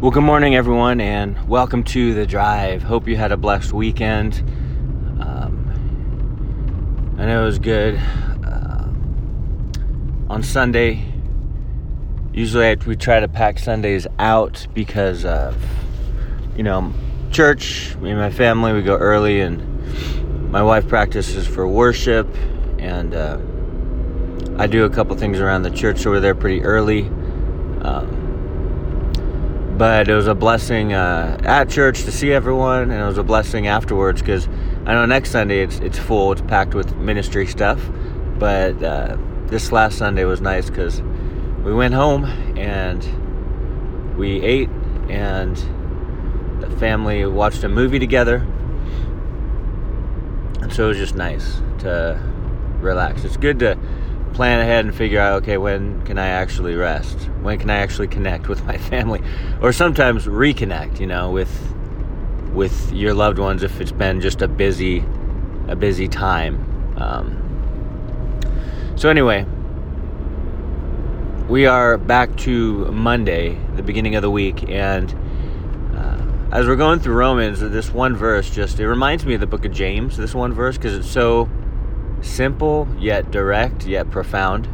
Well, good morning, everyone, and welcome to the drive. Hope you had a blessed weekend. Um, I know it was good. Uh, on Sunday, usually I, we try to pack Sundays out because of, you know, church. Me and my family, we go early, and my wife practices for worship, and uh, I do a couple things around the church over there pretty early. Um, but it was a blessing uh, at church to see everyone, and it was a blessing afterwards because I know next Sunday it's it's full, it's packed with ministry stuff. But uh, this last Sunday was nice because we went home and we ate, and the family watched a movie together, and so it was just nice to relax. It's good to plan ahead and figure out okay when can i actually rest? When can i actually connect with my family? Or sometimes reconnect you know with with your loved ones if it's been just a busy a busy time. Um, so anyway we are back to monday the beginning of the week and uh, as we're going through romans this one verse just it reminds me of the book of james this one verse because it's so simple yet direct yet profound.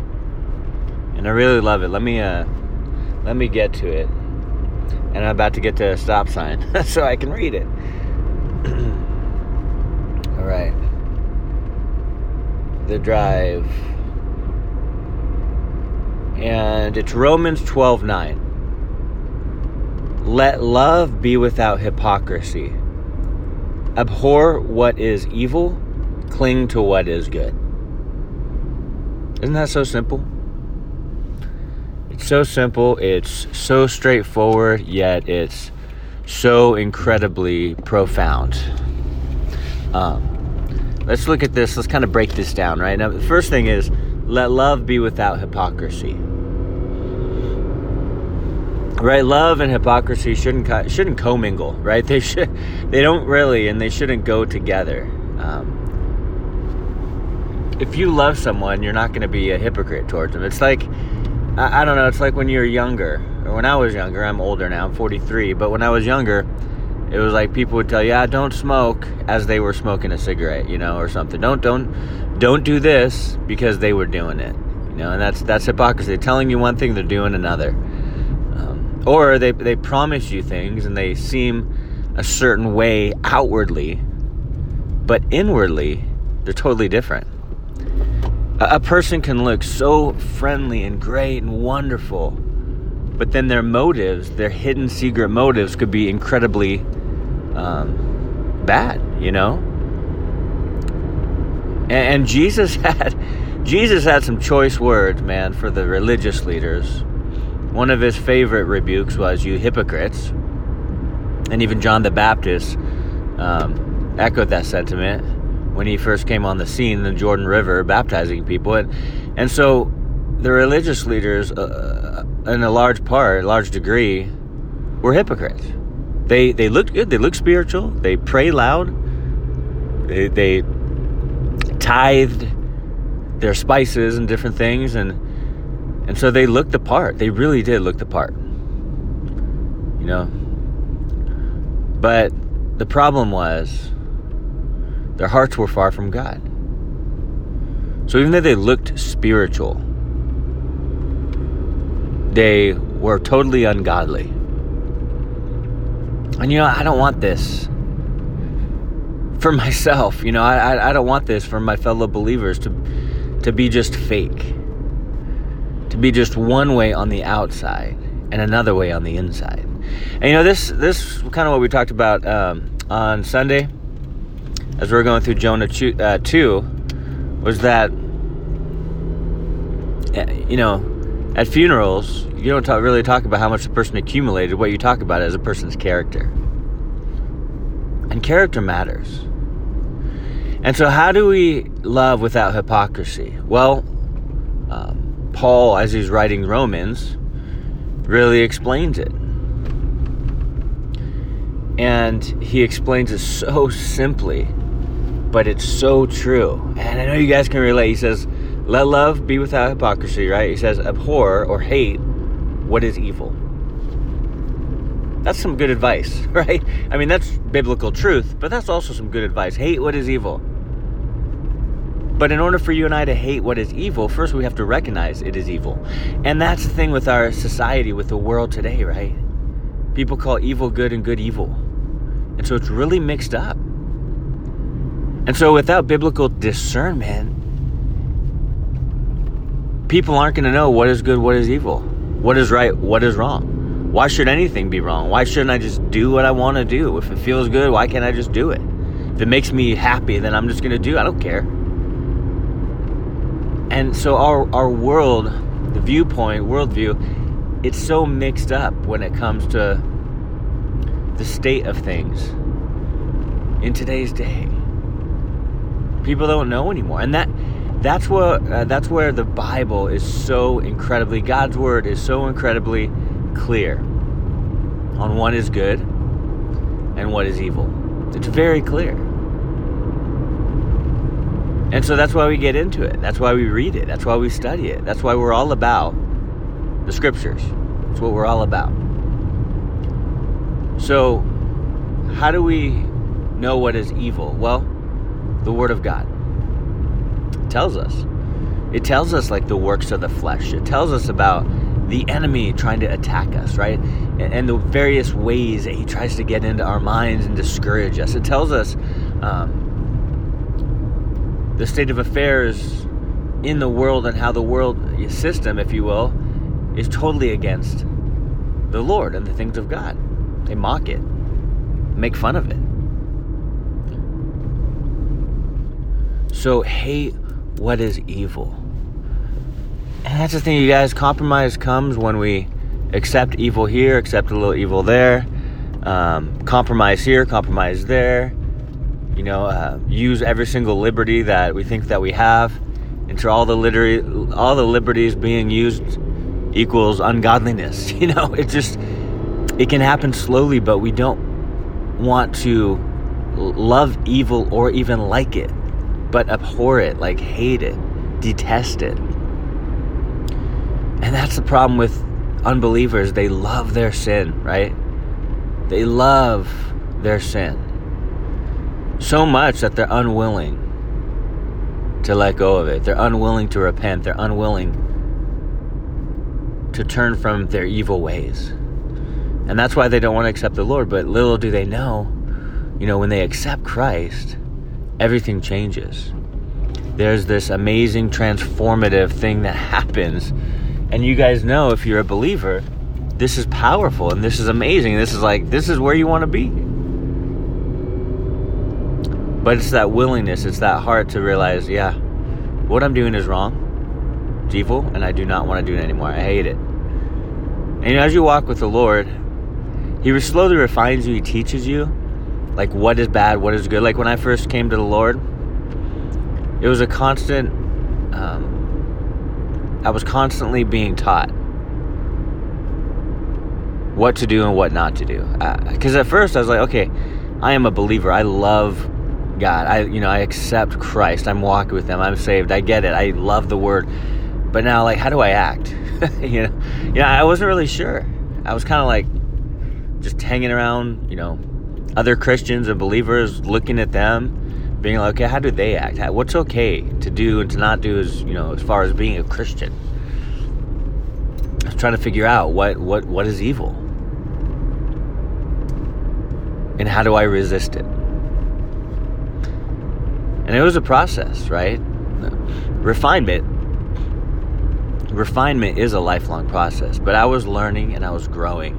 And i really love it. Let me uh let me get to it. And i'm about to get to a stop sign so i can read it. All right. The drive. And it's romans 12 9 let love be without hypocrisy. Abhor what is evil cling to what is good. Isn't that so simple? It's so simple, it's so straightforward, yet it's so incredibly profound. Um, let's look at this, let's kind of break this down, right? Now, the first thing is let love be without hypocrisy. Right, love and hypocrisy shouldn't shouldn't commingle, right? They should, they don't really, and they shouldn't go together. Um, if you love someone, you're not going to be a hypocrite towards them. It's like, I, I, don't know, it's like when you're younger, or when I was younger, I'm older now, I'm 43, but when I was younger, it was like people would tell you, yeah, don't smoke as they were smoking a cigarette, you know, or something. Don't, don't, don't do this because they were doing it, you know, and that's, that's hypocrisy. They're telling you one thing, they're doing another. Um, or they, they promise you things and they seem a certain way outwardly, but inwardly, they're totally different a person can look so friendly and great and wonderful, but then their motives, their hidden secret motives, could be incredibly um, bad, you know. And, and Jesus had Jesus had some choice words, man, for the religious leaders. One of his favorite rebukes was "You hypocrites," and even John the Baptist um, echoed that sentiment when he first came on the scene in the Jordan River baptizing people. And, and so the religious leaders, uh, in a large part, a large degree, were hypocrites. They, they looked good, they looked spiritual, they pray loud, they, they tithed their spices and different things, and, and so they looked the part. They really did look the part. You know? But the problem was their hearts were far from God. So even though they looked spiritual, they were totally ungodly. And you know, I don't want this for myself. You know, I, I don't want this for my fellow believers to, to be just fake, to be just one way on the outside and another way on the inside. And you know, this this kind of what we talked about um, on Sunday as we are going through Jonah 2, uh, 2 was that, eh, you know, at funerals, you don't talk, really talk about how much the person accumulated. What you talk about is a person's character. And character matters. And so, how do we love without hypocrisy? Well, um, Paul, as he's writing Romans, really explains it. And he explains it so simply but it's so true. And I know you guys can relate. He says, Let love be without hypocrisy, right? He says, Abhor or hate what is evil. That's some good advice, right? I mean, that's biblical truth, but that's also some good advice. Hate what is evil. But in order for you and I to hate what is evil, first we have to recognize it is evil. And that's the thing with our society, with the world today, right? People call evil good and good evil. And so it's really mixed up. And so without biblical discernment, people aren't going to know what is good, what is evil, what is right, what is wrong. Why should anything be wrong? Why shouldn't I just do what I want to do? If it feels good, why can't I just do it? If it makes me happy, then I'm just going to do it. I don't care. And so our, our world, the viewpoint, worldview, it's so mixed up when it comes to the state of things in today's day. People don't know anymore. And that that's what uh, that's where the Bible is so incredibly God's word is so incredibly clear on what is good and what is evil. It's very clear. And so that's why we get into it. That's why we read it. That's why we study it. That's why we're all about the scriptures. That's what we're all about. So, how do we know what is evil? Well, the Word of God tells us. It tells us like the works of the flesh. It tells us about the enemy trying to attack us, right? And, the various ways that he tries to get into our minds and discourage us. It tells us um, the state of affairs in the world and how the world system, if you will, is totally against the Lord and the things of God. They mock it, make fun of it. So hate what is evil. And that's the thing, you guys. Compromise comes when we accept evil here, accept a little evil there, um, compromise here, compromise there. You know, uh, use every single liberty that we think that we have. And Into all the literary, all the liberties being used equals ungodliness. You know, it just it can happen slowly, but we don't want to love evil or even like it but abhor it, like hate it, detest it. And that's the problem with unbelievers. They love their sin, right? They love their sin so much that they're unwilling to let go of it. They're unwilling to repent. They're unwilling to turn from their evil ways. And that's why they don't want to accept the Lord. But little do they know, you know, when they accept Christ, everything changes. There's this amazing transformative thing that happens. And you guys know if you're a believer, this is powerful and this is amazing. This is like, this is where you want to be. But it's that willingness, it's that heart to realize, yeah, what I'm doing is wrong. It's evil, and I do not want to do it anymore. I hate it. And as you walk with the Lord, He slowly refines you, He teaches you like what is bad, what is good. Like when I first came to the Lord, it was a constant. Um, I was constantly being taught what to do and what not to do. Because uh, at first I was like, okay, I am a believer. I love God. I, you know, I accept Christ. I'm walking with Him. I'm saved. I get it. I love the Word. But now, like, how do I act? you know, you know, I wasn't really sure. I was kind of like just hanging around, you know, other Christians and believers, looking at them, being like, okay, how do they act? what's okay to do and to not do as you know, as far as being a Christian? I was trying to figure out what what what is evil, and how do I resist it? And it was a process, right? Refinement. Refinement is a lifelong process, but I was learning and I was growing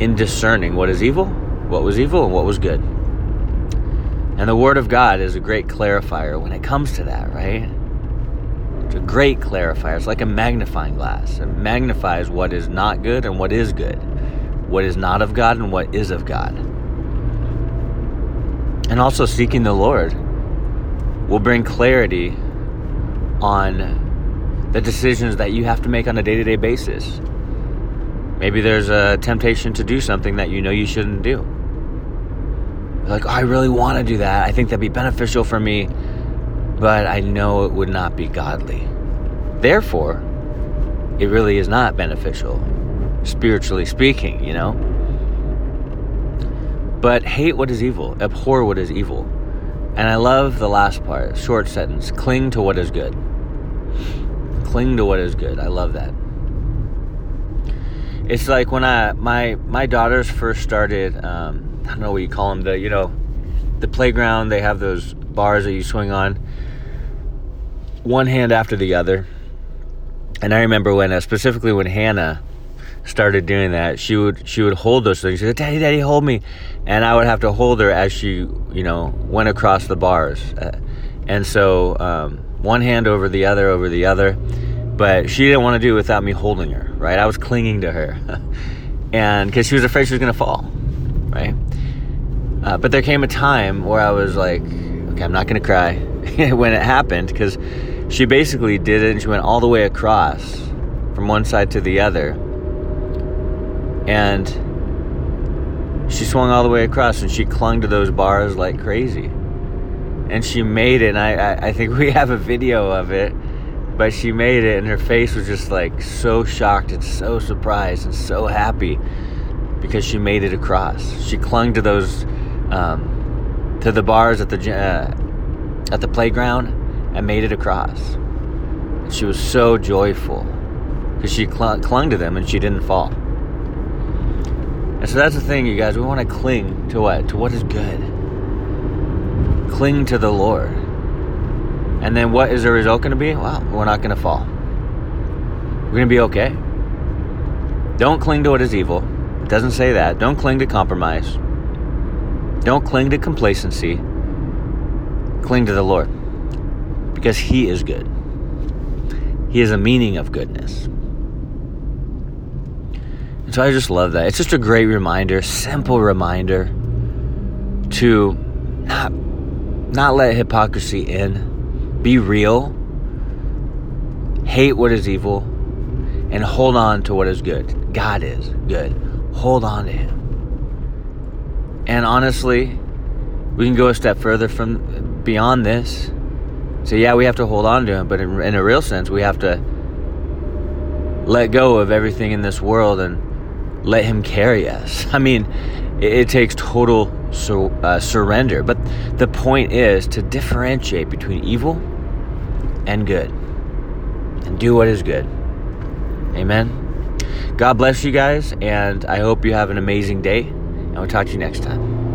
in discerning what is evil what was evil and what was good. And the Word of God is a great clarifier when it comes to that, right? It's a great clarifier. It's like a magnifying glass. It magnifies what is not good and what is good, what is not of God and what is of God. And also, seeking the Lord will bring clarity on the decisions that you have to make on a day to day basis. Maybe there's a temptation to do something that you know you shouldn't do like, oh, I really want to do that. I think that'd be beneficial for me, but I know it would not be godly. Therefore, it really is not beneficial spiritually speaking, you know? But hate what is evil, abhor what is evil. And I love the last part, short sentence cling to what is good. Cling to what is good. I love that. It's like when I my my daughters first started. Um, I don't know what you call them. The you know, the playground. They have those bars that you swing on. One hand after the other. And I remember when, uh, specifically when Hannah started doing that, she would she would hold those things. She said, "Daddy, Daddy, hold me," and I would have to hold her as she, you know, went across the bars. Uh, and so, um, one hand over the other, over the other, but she didn't want to do it without me holding her. Right? I was clinging to her, and because she was afraid she was going to fall. Right? Uh, but there came a time where I was like, "Okay, I'm not going to cry." when it happened, because she basically did it, and she went all the way across from one side to the other and she swung all the way across and she clung to those bars like crazy. And she made it, and I, I, I think we have a video of it, but she made it, and her face was just like so shocked and so surprised and so happy because she made it across. She clung to those, um, to the bars at the uh, at the playground and made it across. And she was so joyful because she clung, clung to them and she didn't fall. And so that's the thing, you guys. We want to cling to what? To what is good. Cling to the Lord. And then what is the result going to be? Well, we're not going to fall. We're going to be okay. Don't cling to what is evil. It doesn't say that. Don't cling to compromise. Don't cling to complacency. Cling to the Lord. Because He is good. He is a meaning of goodness. And so I just love that. It's just a great reminder, simple reminder to not not let hypocrisy in. Be real. Hate what is evil and hold on to what is good. God is good. Hold on to him. And honestly, we can go a step further from beyond this. So yeah, we have to hold on to him, but in, in a real sense, we have to let go of everything in this world and let Him carry us. I mean, it, it takes total sur- uh, surrender. But the point is to differentiate between evil and good and do what is good. Amen. God bless you guys, and I hope you have an amazing day, and we'll talk to you next time.